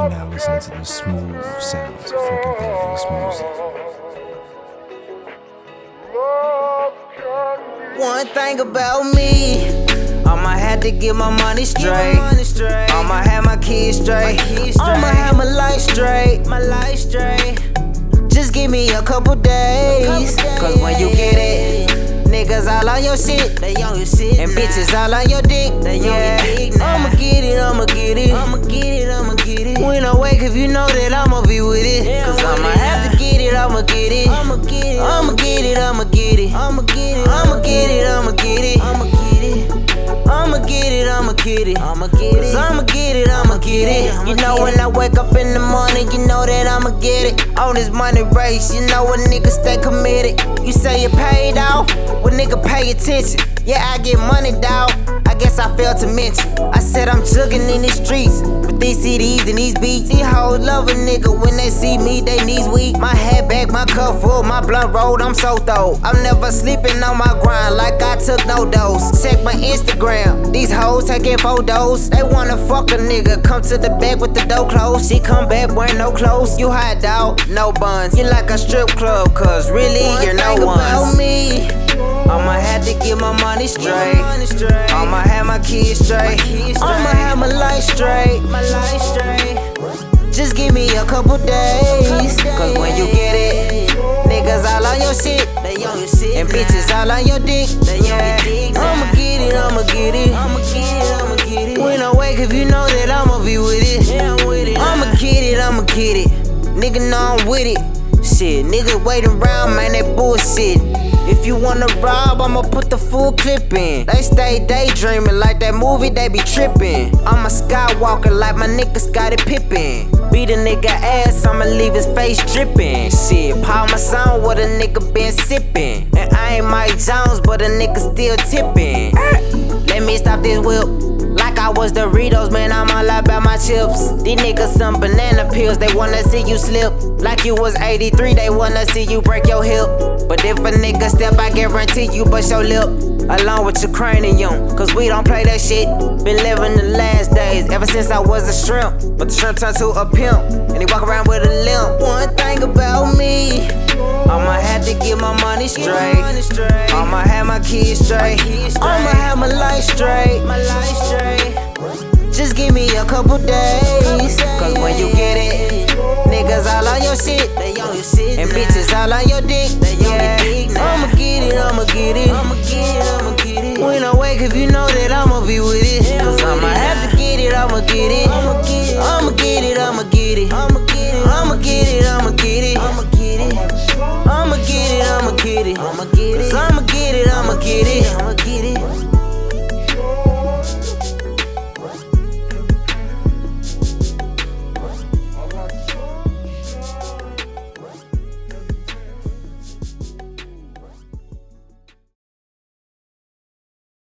You're now listening to the smooth sounds of freaking fabulous music. One thing about me, I'ma have to get my money straight. I'ma have my kids straight. I'ma have my life straight. My life straight. Just give me a couple days. Cause when you get it, niggas all on your shit. They on your shit. And bitches all on your dick. They on your dick. I'ma get it, I'ma get it. I'ma get it, I'ma get it. When I wake up, you know that I'ma be with it. Cause I'ma have to get it, I'ma get it. I'ma get it, I'ma get it, I'ma get it. I'ma get it, I'ma get it, I'ma get it. I'ma get it. I'ma get it, I'ma get it. I'ma get it. I'ma get it, I'ma get it. You know when I wake up in the morning, you know that I'ma get it. On this money race, you know a nigga stay committed. You say you paid off, well nigga pay attention. Yeah, I get money. I guess I failed to mention. I said I'm jugging in the streets with these CDs and these beats. These hoes love a nigga when they see me, they knees weak. My head back, my cup full, my blunt rolled, I'm so throw. I'm never sleeping on my grind like I took no dose. Check my Instagram, these hoes taking photos. They wanna fuck a nigga, come to the back with the door closed. She come back wearing no clothes. You hot dog, no buns. You like a strip club, cause really you're no one. Me. I'ma have to get my money straight. Kids straight. I'ma have my life straight. My life straight. Just give me a couple days. Cause when you get it, niggas all on your shit. And bitches all on your dick. I'ma get it, I'ma get it. I'ma get it, I'ma get it. When I wake up, you know that I'ma be with it. I'ma get it, I'ma get it. Nigga know I'm with it. Shit, nigga waiting around, man, that bullshit. If you wanna rob, I'ma put the full clip in. They stay daydreaming like that movie, they be tripping. I'm a skywalker like my nigga Scottie Pippen. Beat a nigga ass, I'ma leave his face dripping. Shit, Paul my son, what a nigga been sipping. And I ain't Mike Jones, but a nigga still tipping. Let me stop this whip. Like I was Doritos, man, I'm all about chips. These niggas some banana pills, they wanna see you slip. Like you was 83, they wanna see you break your hip. But if a nigga step, I guarantee you bust your lip. Along with your cranium, cause we don't play that shit. Been living the last days, ever since I was a shrimp. But the shrimp turned to a pimp, and he walk around with a limp. One thing about me, I'ma have to get my money straight. I'ma have my kids straight. I'ma have my life straight. My life straight. Give me a couple days. Cause when you get it, niggas all on your shit. And bitches all on your dick. Yeah. I'ma get it, I'ma get it. I'ma get it, I'ma get it. When I wake up, you know that I'ma be with it. Cause I'ma have to get it, I'ma get it. I'ma get it, I'ma get it, I'ma get it. I'ma get it, I'ma get it, I'ma get it.